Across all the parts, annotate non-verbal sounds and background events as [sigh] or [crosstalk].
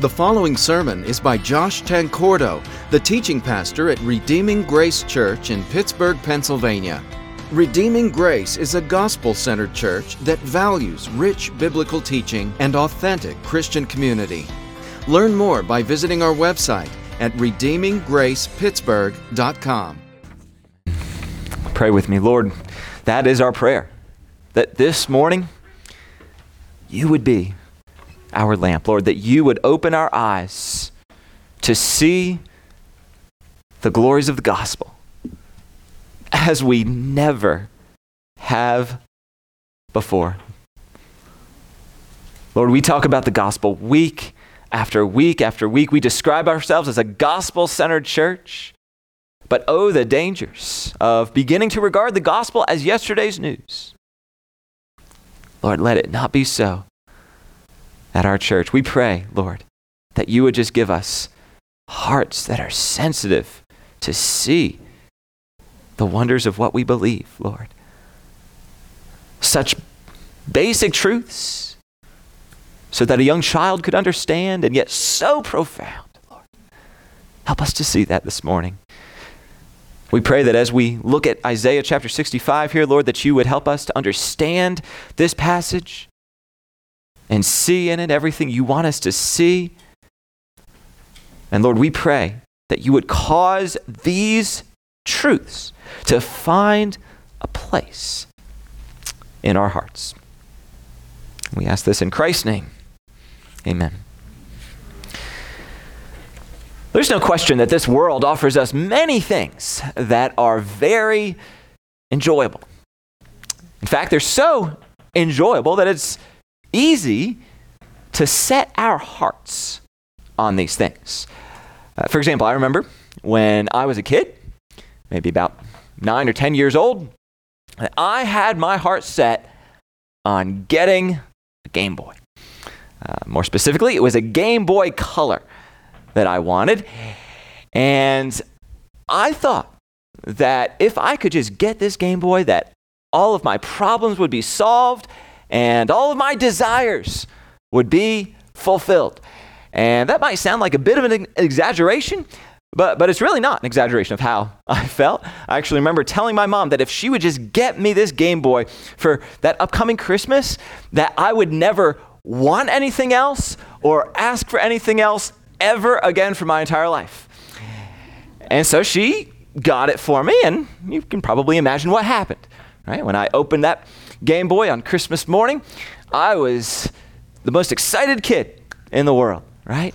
The following sermon is by Josh Tancordo, the teaching pastor at Redeeming Grace Church in Pittsburgh, Pennsylvania. Redeeming Grace is a gospel centered church that values rich biblical teaching and authentic Christian community. Learn more by visiting our website at redeeminggracepittsburgh.com. Pray with me, Lord. That is our prayer. That this morning you would be our lamp, Lord, that you would open our eyes to see the glories of the gospel as we never have before. Lord, we talk about the gospel week after week after week. We describe ourselves as a gospel centered church. But oh, the dangers of beginning to regard the gospel as yesterday's news. Lord, let it not be so at our church. We pray, Lord, that you would just give us hearts that are sensitive to see the wonders of what we believe, Lord. Such basic truths so that a young child could understand, and yet so profound, Lord. Help us to see that this morning. We pray that as we look at Isaiah chapter 65 here, Lord, that you would help us to understand this passage and see in it everything you want us to see. And Lord, we pray that you would cause these truths to find a place in our hearts. We ask this in Christ's name. Amen. There's no question that this world offers us many things that are very enjoyable. In fact, they're so enjoyable that it's easy to set our hearts on these things. Uh, for example, I remember when I was a kid, maybe about nine or 10 years old, I had my heart set on getting a Game Boy. Uh, more specifically, it was a Game Boy Color that I wanted. And I thought that if I could just get this Game Boy, that all of my problems would be solved and all of my desires would be fulfilled. And that might sound like a bit of an exaggeration, but, but it's really not an exaggeration of how [laughs] I felt. I actually remember telling my mom that if she would just get me this Game Boy for that upcoming Christmas, that I would never want anything else or ask for anything else ever again for my entire life. And so she got it for me, and you can probably imagine what happened. Right? When I opened that Game Boy on Christmas morning, I was the most excited kid in the world, right?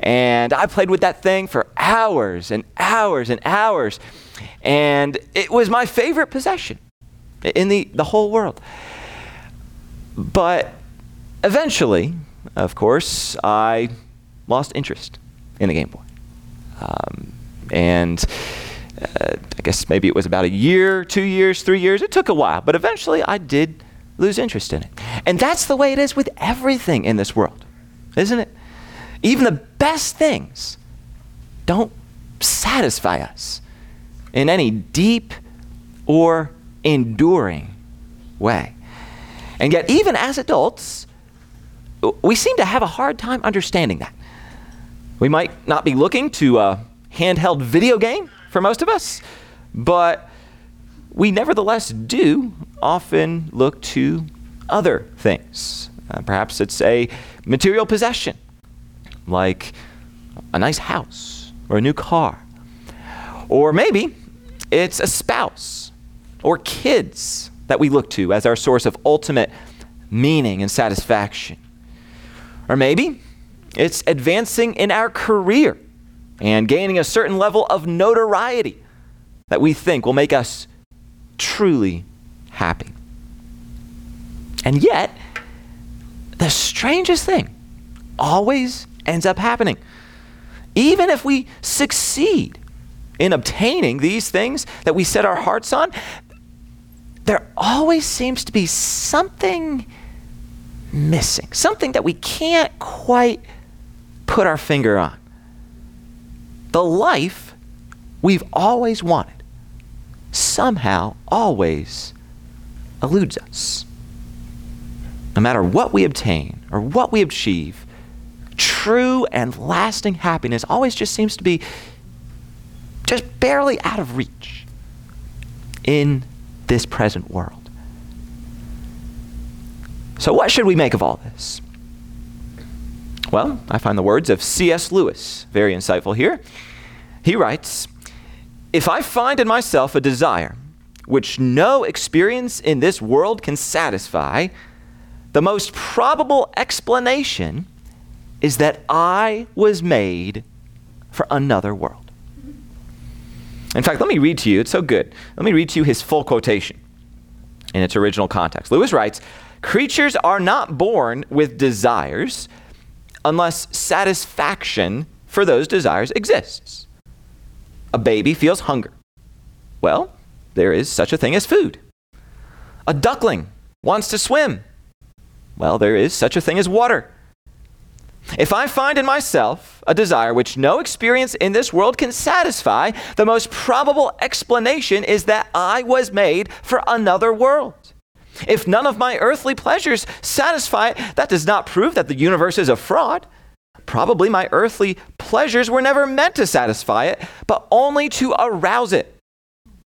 And I played with that thing for hours and hours and hours. And it was my favorite possession in the, the whole world. But eventually, of course, I lost interest in the Game Boy. Um, and uh, I guess maybe it was about a year, two years, three years. It took a while, but eventually I did lose interest in it. And that's the way it is with everything in this world, isn't it? Even the best things don't satisfy us in any deep or enduring way. And yet, even as adults, we seem to have a hard time understanding that. We might not be looking to a handheld video game for most of us, but we nevertheless do often look to other things. Uh, perhaps it's a material possession, like a nice house or a new car. Or maybe it's a spouse or kids that we look to as our source of ultimate meaning and satisfaction. Or maybe it's advancing in our career and gaining a certain level of notoriety that we think will make us truly happy. And yet, the strangest thing always ends up happening. Even if we succeed in obtaining these things that we set our hearts on, there always seems to be something missing, something that we can't quite put our finger on. The life we've always wanted somehow always eludes us. No matter what we obtain or what we achieve, true and lasting happiness always just seems to be just barely out of reach in this present world. So, what should we make of all this? Well, I find the words of C.S. Lewis very insightful here. He writes If I find in myself a desire which no experience in this world can satisfy, the most probable explanation is that I was made for another world. In fact, let me read to you, it's so good. Let me read to you his full quotation in its original context. Lewis writes Creatures are not born with desires unless satisfaction for those desires exists. A baby feels hunger. Well, there is such a thing as food. A duckling wants to swim. Well, there is such a thing as water. If I find in myself a desire which no experience in this world can satisfy, the most probable explanation is that I was made for another world. If none of my earthly pleasures satisfy it, that does not prove that the universe is a fraud. Probably my earthly pleasures were never meant to satisfy it, but only to arouse it,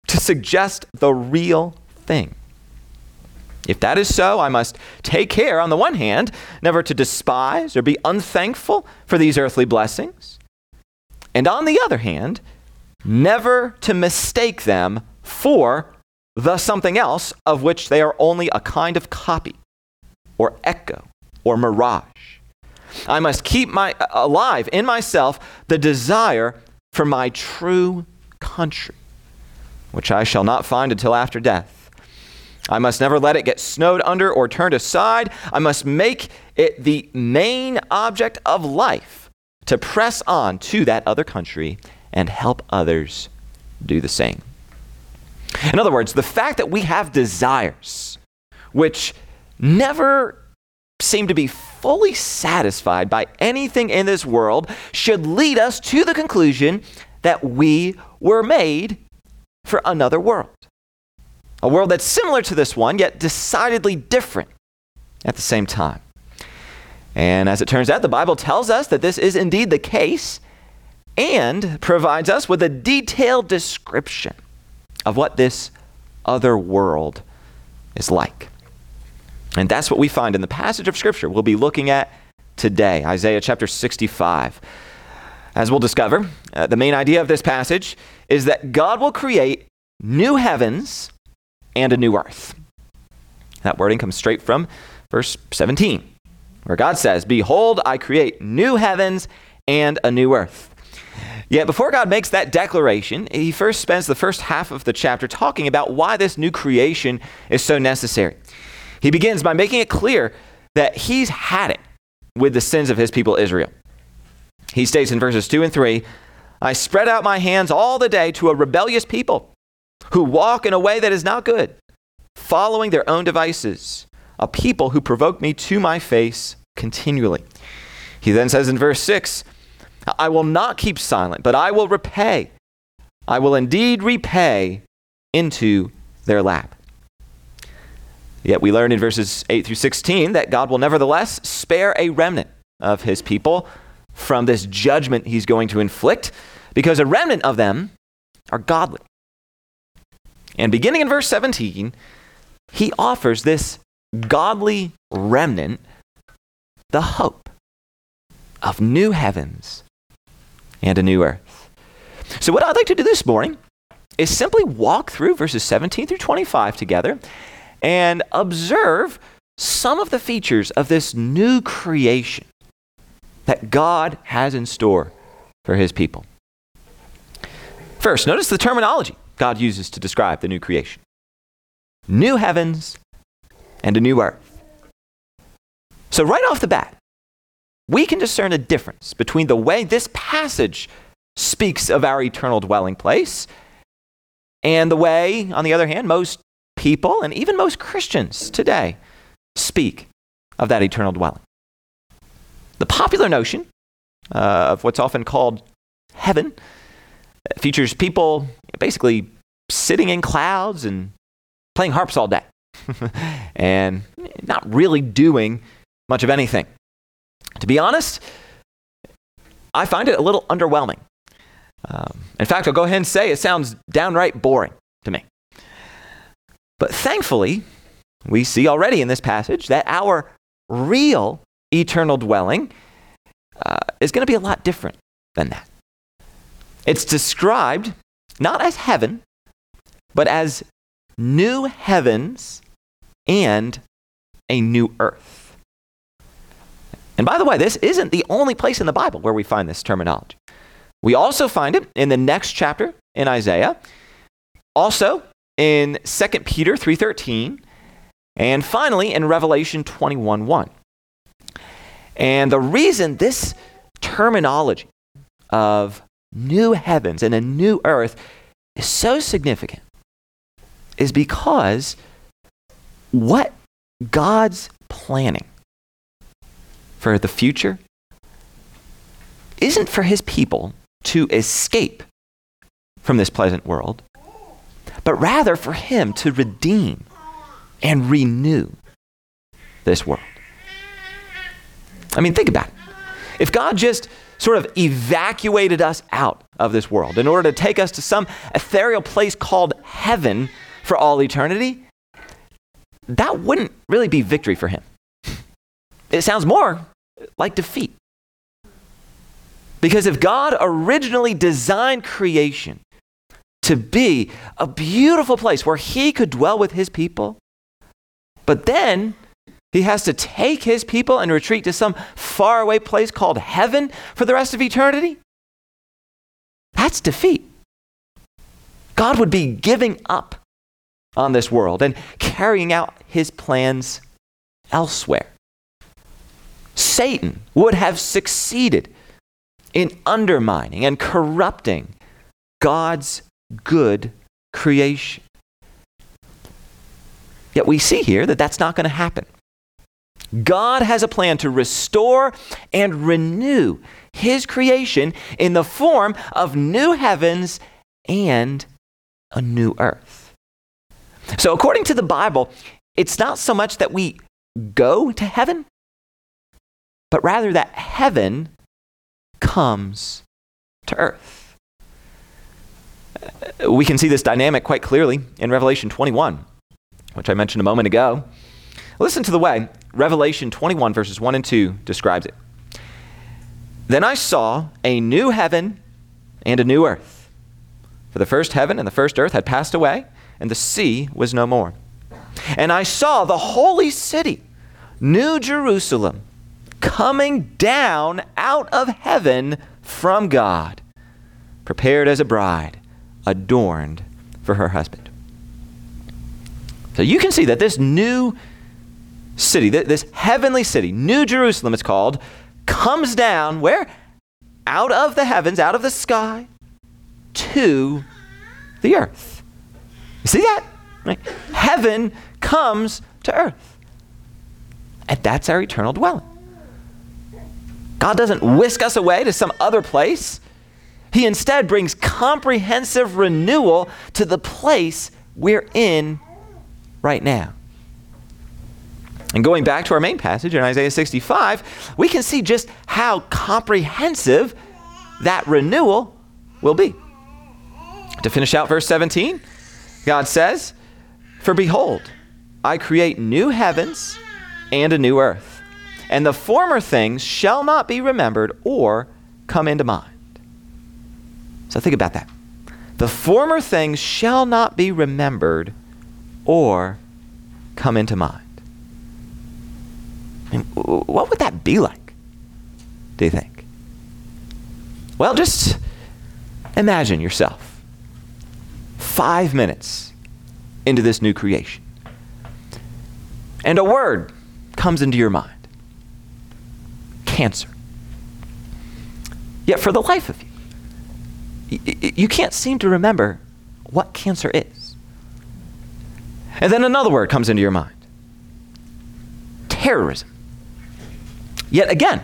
to suggest the real thing. If that is so, I must take care, on the one hand, never to despise or be unthankful for these earthly blessings, and on the other hand, never to mistake them for the something else of which they are only a kind of copy or echo or mirage. I must keep my, uh, alive in myself the desire for my true country, which I shall not find until after death. I must never let it get snowed under or turned aside. I must make it the main object of life to press on to that other country and help others do the same. In other words, the fact that we have desires which never seem to be fully satisfied by anything in this world should lead us to the conclusion that we were made for another world. A world that's similar to this one, yet decidedly different at the same time. And as it turns out, the Bible tells us that this is indeed the case and provides us with a detailed description of what this other world is like. And that's what we find in the passage of Scripture we'll be looking at today, Isaiah chapter 65. As we'll discover, uh, the main idea of this passage is that God will create new heavens and a new earth. That wording comes straight from verse 17, where God says, Behold, I create new heavens and a new earth. Yet before God makes that declaration, he first spends the first half of the chapter talking about why this new creation is so necessary. He begins by making it clear that he's had it with the sins of his people Israel. He states in verses 2 and 3 I spread out my hands all the day to a rebellious people who walk in a way that is not good, following their own devices, a people who provoke me to my face continually. He then says in verse 6 I will not keep silent, but I will repay. I will indeed repay into their lap. Yet we learn in verses 8 through 16 that God will nevertheless spare a remnant of his people from this judgment he's going to inflict, because a remnant of them are godly. And beginning in verse 17, he offers this godly remnant the hope of new heavens and a new earth. So, what I'd like to do this morning is simply walk through verses 17 through 25 together and observe some of the features of this new creation that God has in store for his people. First, notice the terminology. God uses to describe the new creation new heavens and a new earth. So, right off the bat, we can discern a difference between the way this passage speaks of our eternal dwelling place and the way, on the other hand, most people and even most Christians today speak of that eternal dwelling. The popular notion uh, of what's often called heaven features people basically sitting in clouds and playing harps all day [laughs] and not really doing much of anything. To be honest, I find it a little underwhelming. Um, in fact, I'll go ahead and say it sounds downright boring to me. But thankfully, we see already in this passage that our real eternal dwelling uh, is going to be a lot different than that. It's described not as heaven, but as new heavens and a new earth. And by the way, this isn't the only place in the Bible where we find this terminology. We also find it in the next chapter in Isaiah, also in 2 Peter 3:13, and finally in Revelation 21:1. And the reason this terminology of new heavens and a new earth is so significant is because what God's planning for the future isn't for his people to escape from this pleasant world, but rather for him to redeem and renew this world. I mean, think about it. If God just sort of evacuated us out of this world in order to take us to some ethereal place called heaven for all eternity, that wouldn't really be victory for him. It sounds more like defeat. Because if God originally designed creation to be a beautiful place where he could dwell with his people, but then he has to take his people and retreat to some faraway place called heaven for the rest of eternity, that's defeat. God would be giving up on this world and carrying out his plans elsewhere. Satan would have succeeded in undermining and corrupting God's good creation. Yet we see here that that's not going to happen. God has a plan to restore and renew his creation in the form of new heavens and a new earth. So, according to the Bible, it's not so much that we go to heaven, but rather that heaven comes to earth. We can see this dynamic quite clearly in Revelation 21, which I mentioned a moment ago. Listen to the way Revelation 21, verses 1 and 2 describes it. Then I saw a new heaven and a new earth. For the first heaven and the first earth had passed away and the sea was no more. And I saw the holy city, New Jerusalem, coming down out of heaven from God, prepared as a bride, adorned for her husband. So you can see that this new city, this heavenly city, New Jerusalem it's called, comes down where? Out of the heavens, out of the sky, to the earth. You see that? Right? Heaven comes to earth. And that's our eternal dwelling. God doesn't whisk us away to some other place. He instead brings comprehensive renewal to the place we're in right now. And going back to our main passage in Isaiah 65, we can see just how comprehensive that renewal will be. To finish out verse 17, God says, For behold, I create new heavens and a new earth, and the former things shall not be remembered or come into mind. So think about that. The former things shall not be remembered or come into mind. I mean, what would that be like, do you think? Well, just imagine yourself five minutes into this new creation. And a word comes into your mind cancer. Yet, for the life of you, you can't seem to remember what cancer is. And then another word comes into your mind terrorism. Yet again,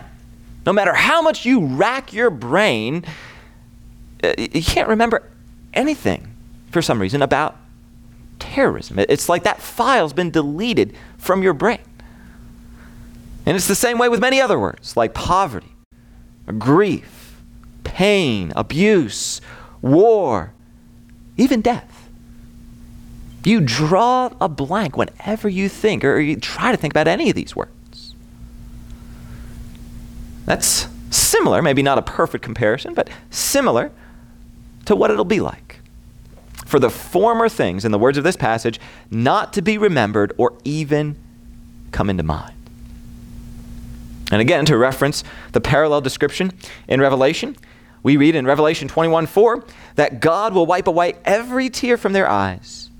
no matter how much you rack your brain, uh, you can't remember anything for some reason, about terrorism. It's like that file's been deleted from your brain. And it's the same way with many other words like poverty, grief, pain, abuse, war, even death. You draw a blank whenever you think or you try to think about any of these words. That's similar, maybe not a perfect comparison, but similar to what it'll be like for the former things, in the words of this passage, not to be remembered or even come into mind. And again, to reference the parallel description in Revelation, we read in Revelation 21 4 that God will wipe away every tear from their eyes,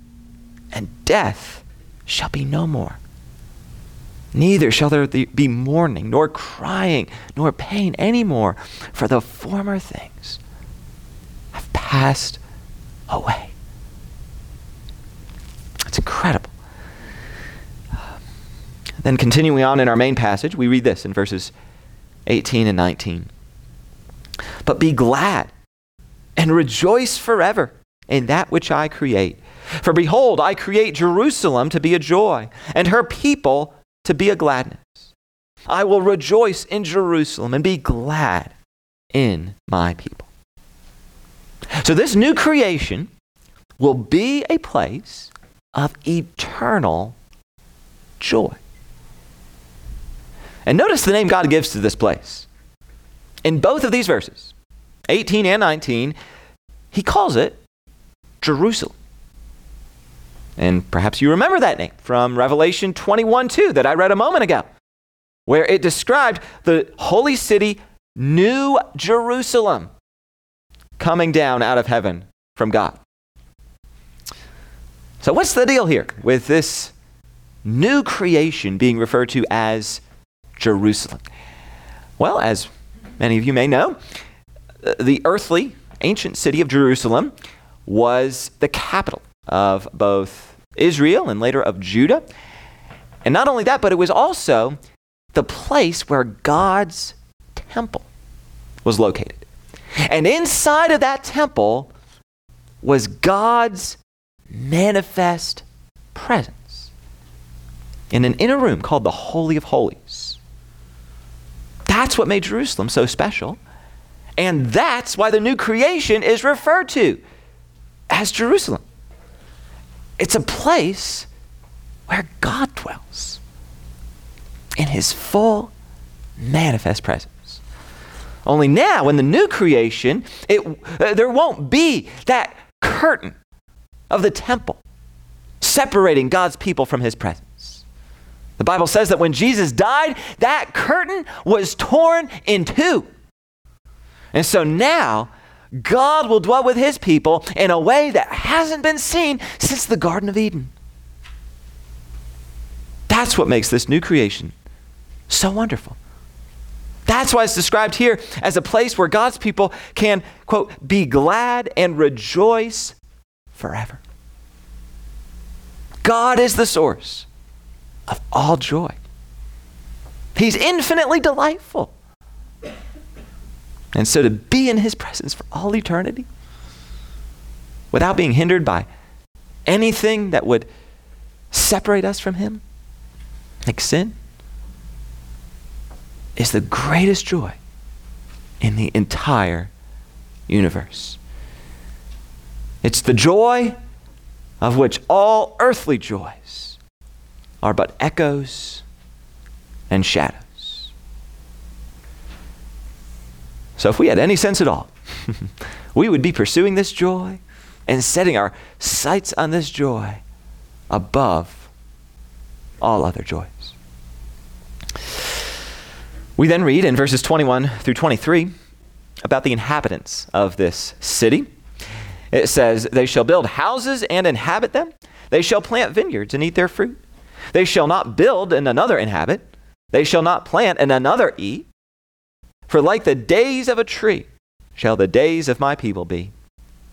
and death shall be no more. Neither shall there be mourning, nor crying, nor pain any more, for the former things have passed away. It's incredible. Then, continuing on in our main passage, we read this in verses 18 and 19. But be glad and rejoice forever in that which I create. For behold, I create Jerusalem to be a joy, and her people to be a gladness. I will rejoice in Jerusalem and be glad in my people. So, this new creation will be a place of eternal joy. And notice the name God gives to this place. In both of these verses, 18 and 19, he calls it Jerusalem. And perhaps you remember that name from Revelation 21 2 that I read a moment ago, where it described the holy city, New Jerusalem, coming down out of heaven from God. So, what's the deal here with this new creation being referred to as Jerusalem? Well, as many of you may know, uh, the earthly ancient city of Jerusalem was the capital of both Israel and later of Judah. And not only that, but it was also the place where God's temple was located. And inside of that temple was God's manifest presence in an inner room called the Holy of Holies. That's what made Jerusalem so special. And that's why the new creation is referred to as Jerusalem. It's a place where God dwells in his full manifest presence. Only now, in the new creation, it, uh, there won't be that curtain of the temple separating God's people from his presence. The Bible says that when Jesus died, that curtain was torn in two. And so now, God will dwell with his people in a way that hasn't been seen since the Garden of Eden. That's what makes this new creation so wonderful. That's why it's described here as a place where God's people can, quote, be glad and rejoice forever. God is the source of all joy. He's infinitely delightful. And so to be in his presence for all eternity without being hindered by anything that would separate us from him, like sin, is the greatest joy in the entire universe. It's the joy of which all earthly joys are but echoes and shadows. So, if we had any sense at all, [laughs] we would be pursuing this joy and setting our sights on this joy above all other joys. We then read in verses 21 through 23 about the inhabitants of this city. It says, They shall build houses and inhabit them. They shall plant vineyards and eat their fruit. They shall not build and another inhabit. They shall not plant and another eat. For like the days of a tree shall the days of my people be,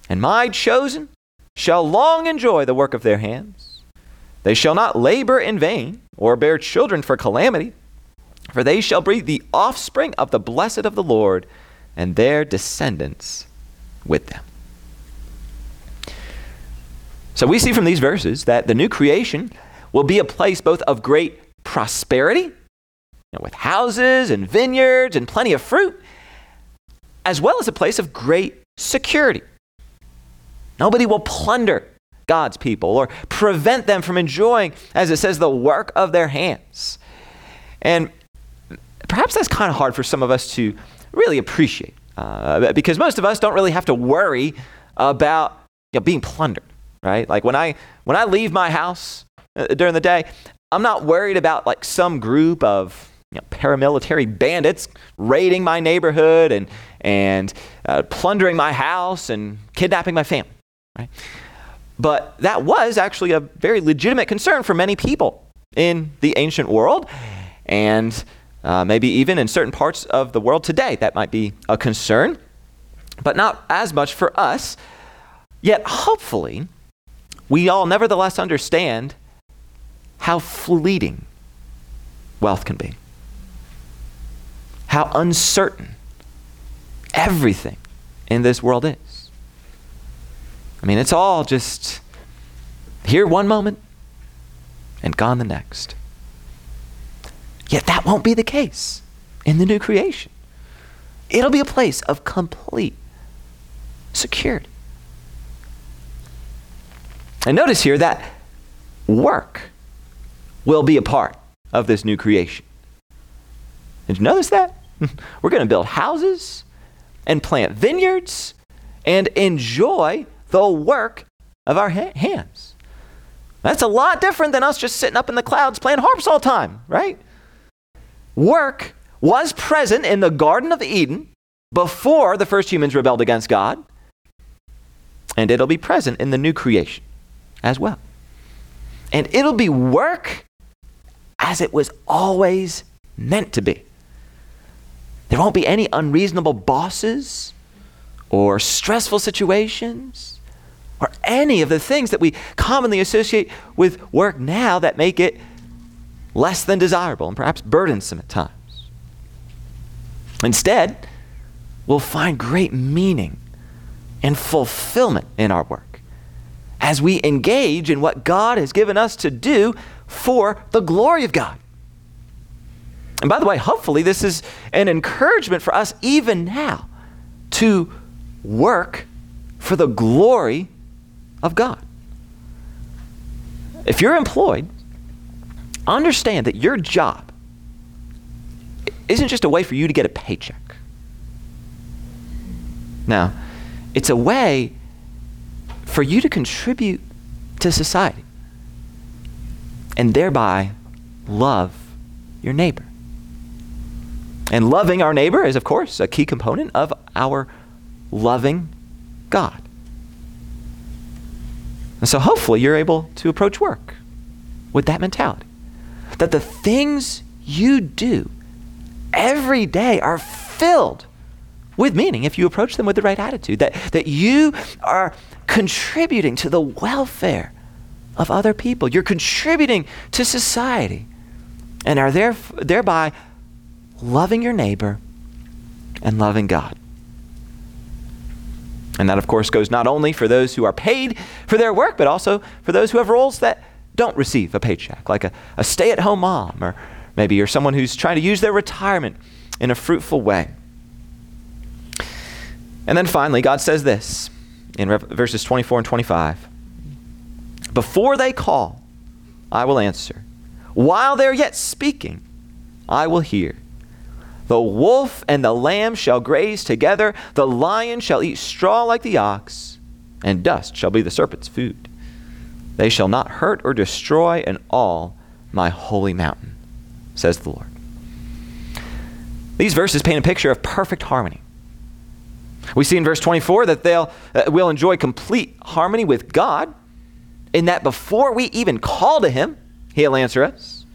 and my chosen shall long enjoy the work of their hands. They shall not labor in vain, or bear children for calamity, for they shall be the offspring of the blessed of the Lord, and their descendants with them. So we see from these verses that the new creation will be a place both of great prosperity know, with houses and vineyards and plenty of fruit, as well as a place of great security. Nobody will plunder God's people or prevent them from enjoying, as it says, the work of their hands. And perhaps that's kind of hard for some of us to really appreciate uh, because most of us don't really have to worry about you know, being plundered, right? Like when I, when I leave my house during the day, I'm not worried about like some group of you know, paramilitary bandits raiding my neighborhood and, and uh, plundering my house and kidnapping my family. Right? But that was actually a very legitimate concern for many people in the ancient world. And uh, maybe even in certain parts of the world today, that might be a concern, but not as much for us. Yet, hopefully, we all nevertheless understand how fleeting wealth can be, how uncertain everything in this world is. I mean, it's all just here one moment and gone the next. Yet that won't be the case in the new creation. It'll be a place of complete security. And notice here that work will be a part of this new creation. Did you notice that? [laughs] We're going to build houses and plant vineyards and enjoy the work of our ha- hands. That's a lot different than us just sitting up in the clouds playing harps all the time, right? Work was present in the Garden of Eden before the first humans rebelled against God, and it'll be present in the new creation as well. And it'll be work as it was always meant to be. There won't be any unreasonable bosses or stressful situations or any of the things that we commonly associate with work now that make it less than desirable and perhaps burdensome at times. Instead, we'll find great meaning and fulfillment in our work as we engage in what God has given us to do for the glory of God. And by the way, hopefully, this is an encouragement for us even now to work for the glory of God. If you're employed, understand that your job isn't just a way for you to get a paycheck. Now, it's a way for you to contribute to society and thereby love your neighbor. And loving our neighbor is, of course, a key component of our loving God. And so hopefully you're able to approach work with that mentality that the things you do every day are filled with meaning if you approach them with the right attitude, that, that you are contributing to the welfare of other people. You're contributing to society and are there, thereby loving your neighbor and loving God. And that, of course, goes not only for those who are paid for their work, but also for those who have roles that don't receive a paycheck, like a, a stay at home mom, or maybe you're someone who's trying to use their retirement in a fruitful way. And then finally, God says this in verses 24 and 25 Before they call, I will answer. While they're yet speaking, I will hear. The wolf and the lamb shall graze together, the lion shall eat straw like the ox, and dust shall be the serpent's food. They shall not hurt or destroy in all my holy mountain, says the Lord. These verses paint a picture of perfect harmony. We see in verse 24 that they'll uh, will enjoy complete harmony with God in that before we even call to him, he'll answer us.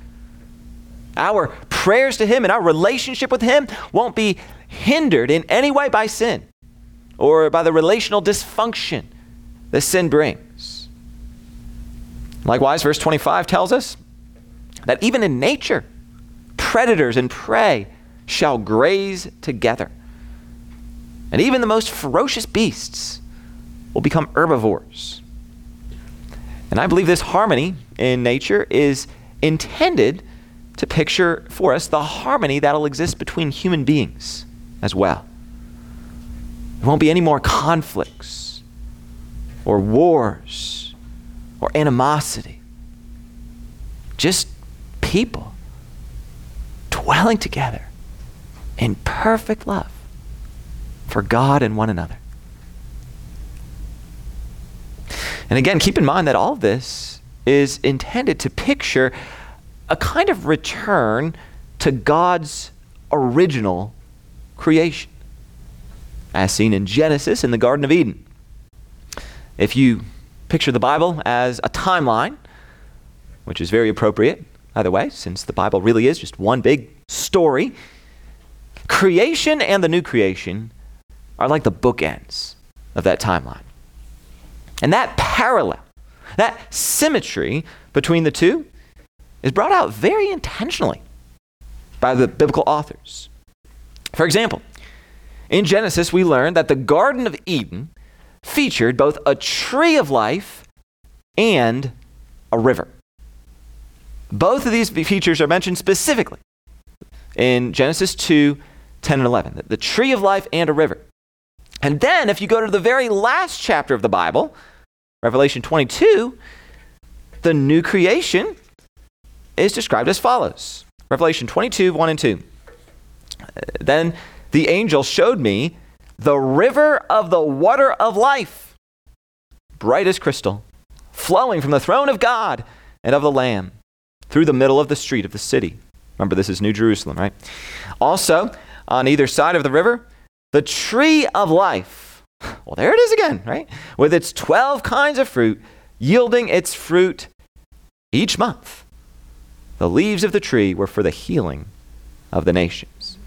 Our prayers to him and our relationship with him won't be hindered in any way by sin or by the relational dysfunction that sin brings. Likewise, verse 25 tells us that even in nature, predators and prey shall graze together. And even the most ferocious beasts will become herbivores. And I believe this harmony in nature is intended to picture for us the harmony that'll exist between human beings as well. There won't be any more conflicts or wars or animosity. Just people dwelling together in perfect love for God and one another. And again, keep in mind that all of this is intended to picture a kind of return to God's original creation, as seen in Genesis in the Garden of Eden. If you picture the Bible as a timeline, which is very appropriate, by the way, since the Bible really is just one big story, creation and the new creation are like the bookends of that timeline. And that parallel, that symmetry between the two, is brought out very intentionally by the biblical authors. For example, in Genesis, we learn that the Garden of Eden featured both a tree of life and a river. Both of these features are mentioned specifically in Genesis 2 10 and 11 the tree of life and a river. And then, if you go to the very last chapter of the Bible, Revelation 22, the new creation is described as follows Revelation 22 1 and 2. Uh, then the angel showed me the river of the water of life, bright as crystal, flowing from the throne of God and of the Lamb through the middle of the street of the city. Remember, this is New Jerusalem, right? Also, on either side of the river, the tree of life. [sighs] Well, there it is again, right? With its 12 kinds of fruit, yielding its fruit each month. The leaves of the tree were for the healing of the nations.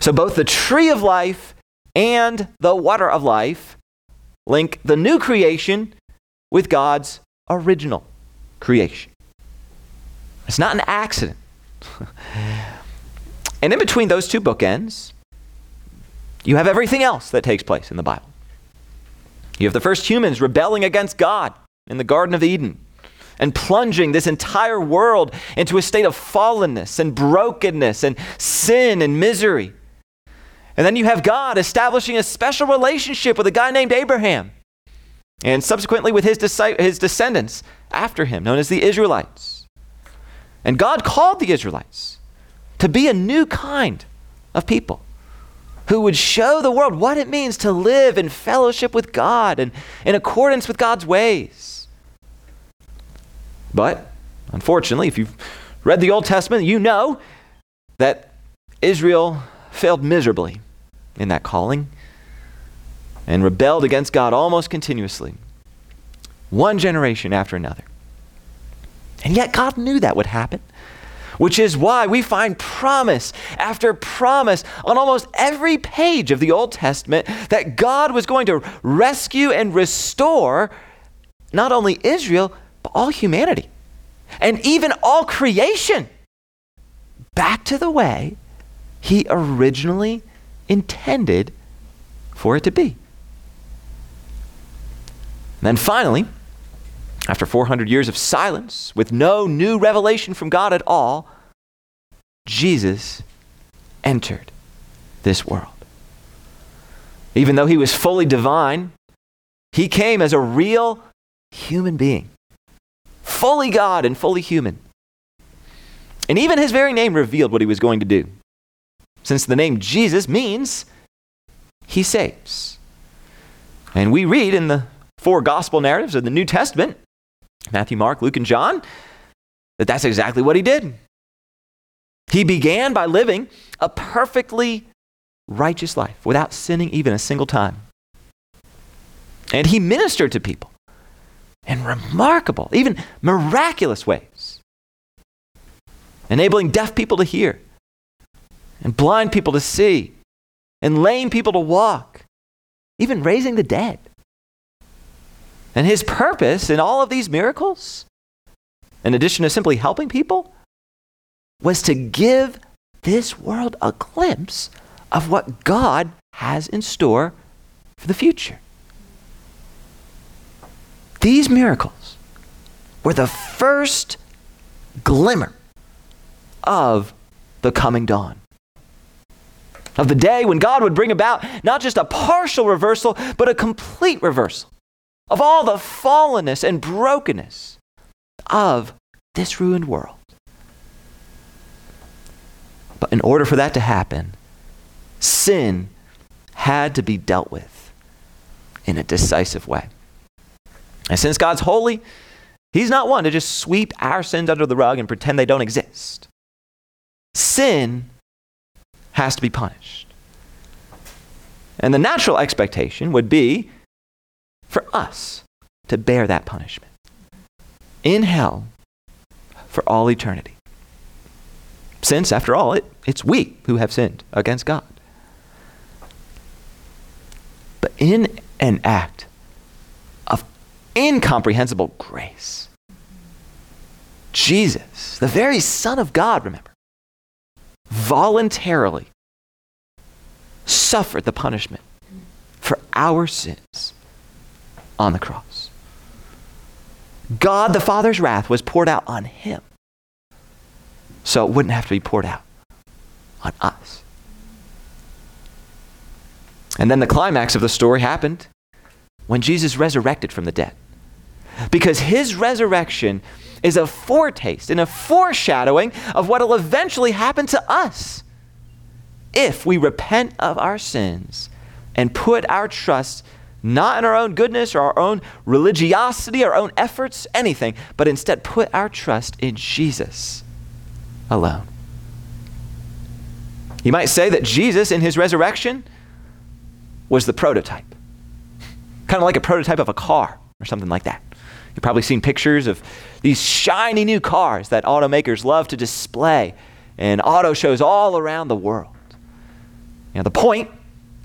So both the tree of life and the water of life link the new creation with God's original creation. It's not an accident. [laughs] and in between those two bookends, you have everything else that takes place in the Bible. You have the first humans rebelling against God in the Garden of Eden and plunging this entire world into a state of fallenness and brokenness and sin and misery. And then you have God establishing a special relationship with a guy named Abraham and subsequently with his, his descendants after him, known as the Israelites. And God called the Israelites to be a new kind of people who would show the world what it means to live in fellowship with God and in accordance with God's ways. But unfortunately, if you've read the Old Testament, you know that Israel failed miserably in that calling and rebelled against God almost continuously, one generation after another. And yet, God knew that would happen which is why we find promise after promise on almost every page of the Old Testament that God was going to rescue and restore not only Israel, but all humanity and even all creation back to the way He originally intended for it to be. And then finally, after 400 years of silence, with no new revelation from God at all, Jesus entered this world. Even though he was fully divine, he came as a real human being, fully God and fully human. And even his very name revealed what he was going to do, since the name Jesus means he saves. And we read in the four gospel narratives of the New Testament Matthew, Mark, Luke, and John, that that's exactly what he did. He began by living a perfectly righteous life without sinning even a single time. And he ministered to people in remarkable, even miraculous ways, enabling deaf people to hear, and blind people to see, and lame people to walk, even raising the dead. And his purpose in all of these miracles, in addition to simply helping people, was to give this world a glimpse of what God has in store for the future. These miracles were the first glimmer of the coming dawn. of the day when God would bring about not just a partial reversal, but a complete reversal of all the fallenness and brokenness of this ruined world. But in order for that to happen, sin had to be dealt with in a decisive way. And since God's holy, He's not one to just sweep our sins under the rug and pretend they don't exist. Sin has to be punished. And the natural expectation would be for us to bear that punishment in hell for all eternity. Since, after all, it, it's we who have sinned against God. But in an act of incomprehensible grace, Jesus, the very Son of God, remember, voluntarily suffered the punishment for our sins on the cross. God the Father's wrath was poured out on him so it wouldn't have to be poured out on us. And then the climax of the story happened when Jesus resurrected from the dead. Because his resurrection is a foretaste and a foreshadowing of what will eventually happen to us if we repent of our sins and put our trust not in our own goodness or our own religiosity, our own efforts, anything, but instead put our trust in Jesus alone. You might say that Jesus, in his resurrection, was the prototype. Kind of like a prototype of a car or something like that. You've probably seen pictures of these shiny new cars that automakers love to display in auto shows all around the world. Now, the point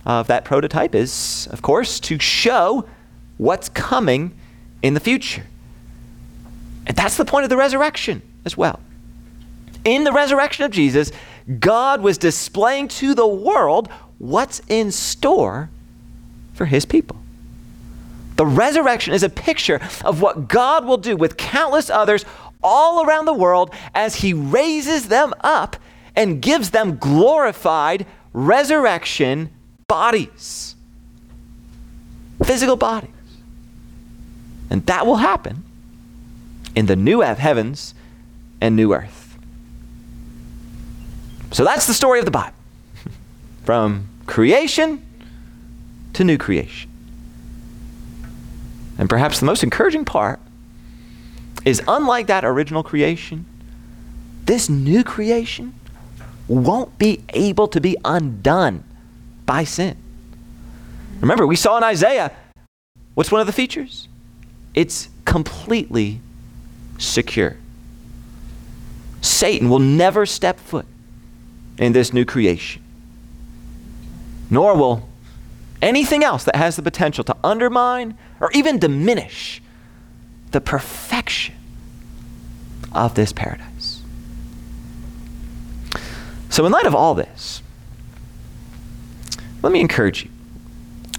of that prototype is, of course, to show what's coming in the future. And that's the point of the resurrection as well. In the resurrection of Jesus, God was displaying to the world what's in store for his people. The resurrection is a picture of what God will do with countless others all around the world as he raises them up and gives them glorified resurrection bodies, physical bodies. And that will happen in the new heavens and new earth. So that's the story of the Bible [laughs] from creation to new creation. And perhaps the most encouraging part is unlike that original creation, this new creation won't be able to be undone by sin. Remember, we saw in Isaiah, what's one of the features? It's completely secure. Satan will never step foot in this new creation, nor will anything else that has the potential to undermine or even diminish the perfection of this paradise. So, in light of all this, let me encourage you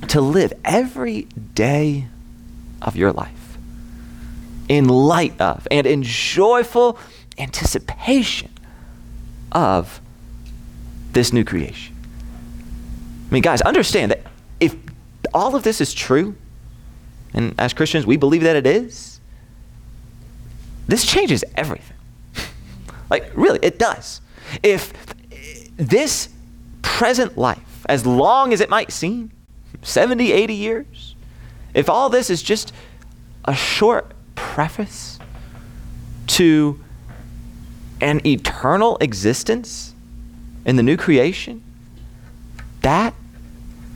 to live every day of your life in light of and in joyful anticipation of this new creation. I mean, guys, understand that if all of this is true, and as Christians we believe that it is, this changes everything. [laughs] like, really, it does. If this present life, as long as it might seem, 70, 80 years, if all this is just a short preface to an eternal existence in the new creation, that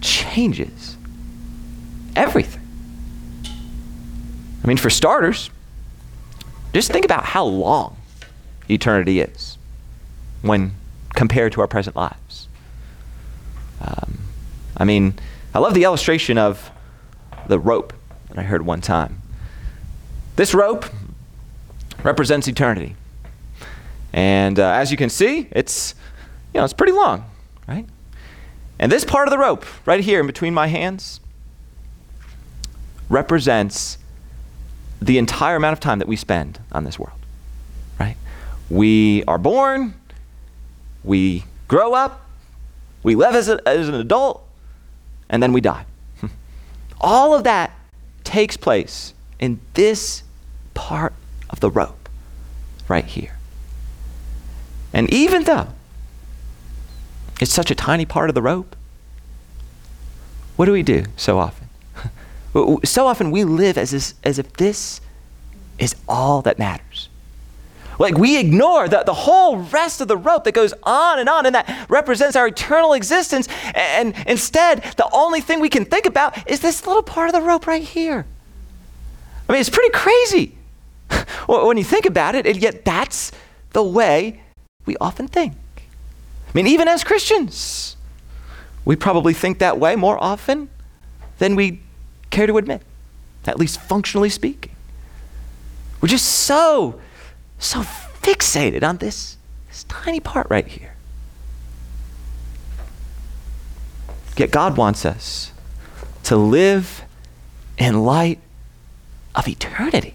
changes everything. I mean, for starters, just think about how long eternity is when compared to our present lives. Um, I mean, I love the illustration of the rope that I heard one time. This rope represents eternity. And uh, as you can see, it's, you know, it's pretty long, right? And this part of the rope, right here in between my hands, represents the entire amount of time that we spend on this world, right? We are born, we grow up, we live as, a, as an adult, and then we die. [laughs] All of that takes place in this part of the rope right here. And even though it's such a tiny part of the rope, what do we do so often? [laughs] so often we live as, this, as if this is all that matters. Like we ignore the, the whole rest of the rope that goes on and on and that represents our eternal existence. And instead, the only thing we can think about is this little part of the rope right here. I mean, it's pretty crazy [laughs] when you think about it, and yet that's the way we often think. I mean, even as Christians, we probably think that way more often than we care to admit, at least functionally speaking. We're just so, so fixated on this, this tiny part right here. Yet God wants us to live in light of eternity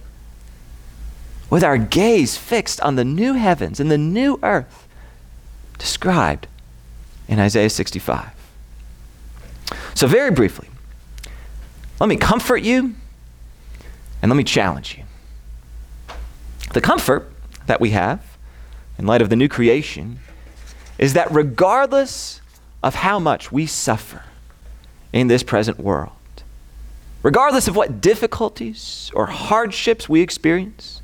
with our gaze fixed on the new heavens and the new earth described in Isaiah 65. So, very briefly, let me comfort you and let me challenge you. The comfort that we have in light of the new creation is that regardless of how much we suffer in this present world, regardless of what difficulties or hardships we experience,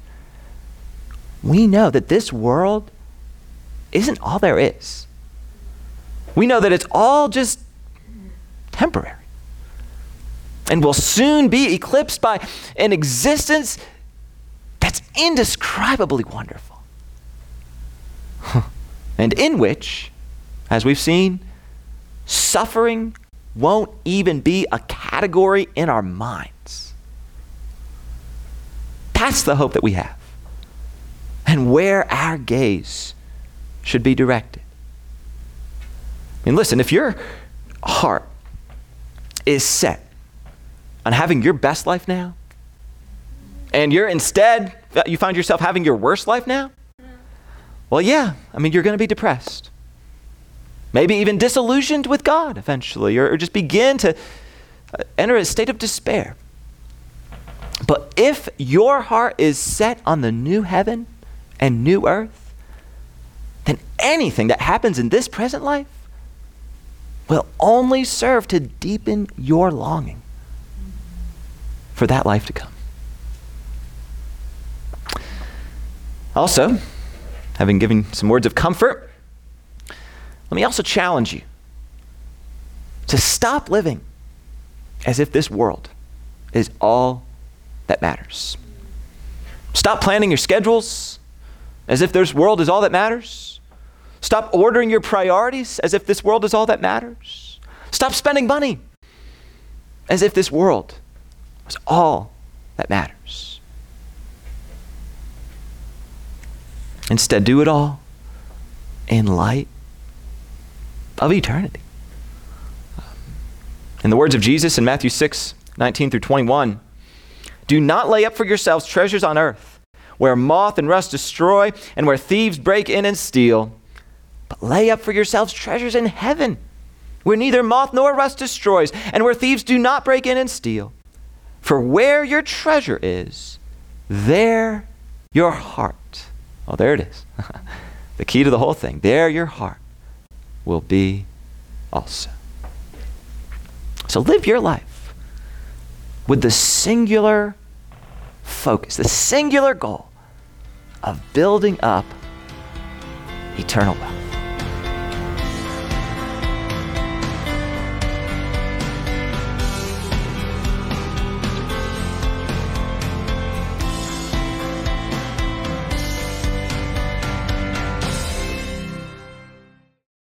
we know that this world isn't all there is. We know that it's all just temporary and will soon be eclipsed by an existence that's indescribably wonderful. and in which, as we've seen, suffering won't even be a category in our minds. That's the hope that we have and where our gaze should be directed. I mean, listen, if your heart is set on having your best life now, and you're instead, you find yourself having your worst life now, well, yeah, I mean, you're going to be depressed. Maybe even disillusioned with God eventually, or, or just begin to uh, enter a state of despair. But if your heart is set on the new heaven and new earth, then anything that happens in this present life will only serve to deepen your longing for that life to come. Also, having given some words of comfort, let me also challenge you to stop living as if this world is all that matters. Stop planning your schedules as if this world is all that matters. Stop ordering your priorities as if this world is all that matters. Stop spending money as if this world was all that matters. Instead, do it all in light of eternity. In the words of Jesus in Matthew 6 19 through 21, do not lay up for yourselves treasures on earth, where moth and rust destroy, and where thieves break in and steal. But lay up for yourselves treasures in heaven, where neither moth nor rust destroys, and where thieves do not break in and steal. For where your treasure is, there your heart. Oh, there it is. [laughs] the key to the whole thing. There your heart will be also. So live your life with the singular focus, the singular goal of building up eternal wealth.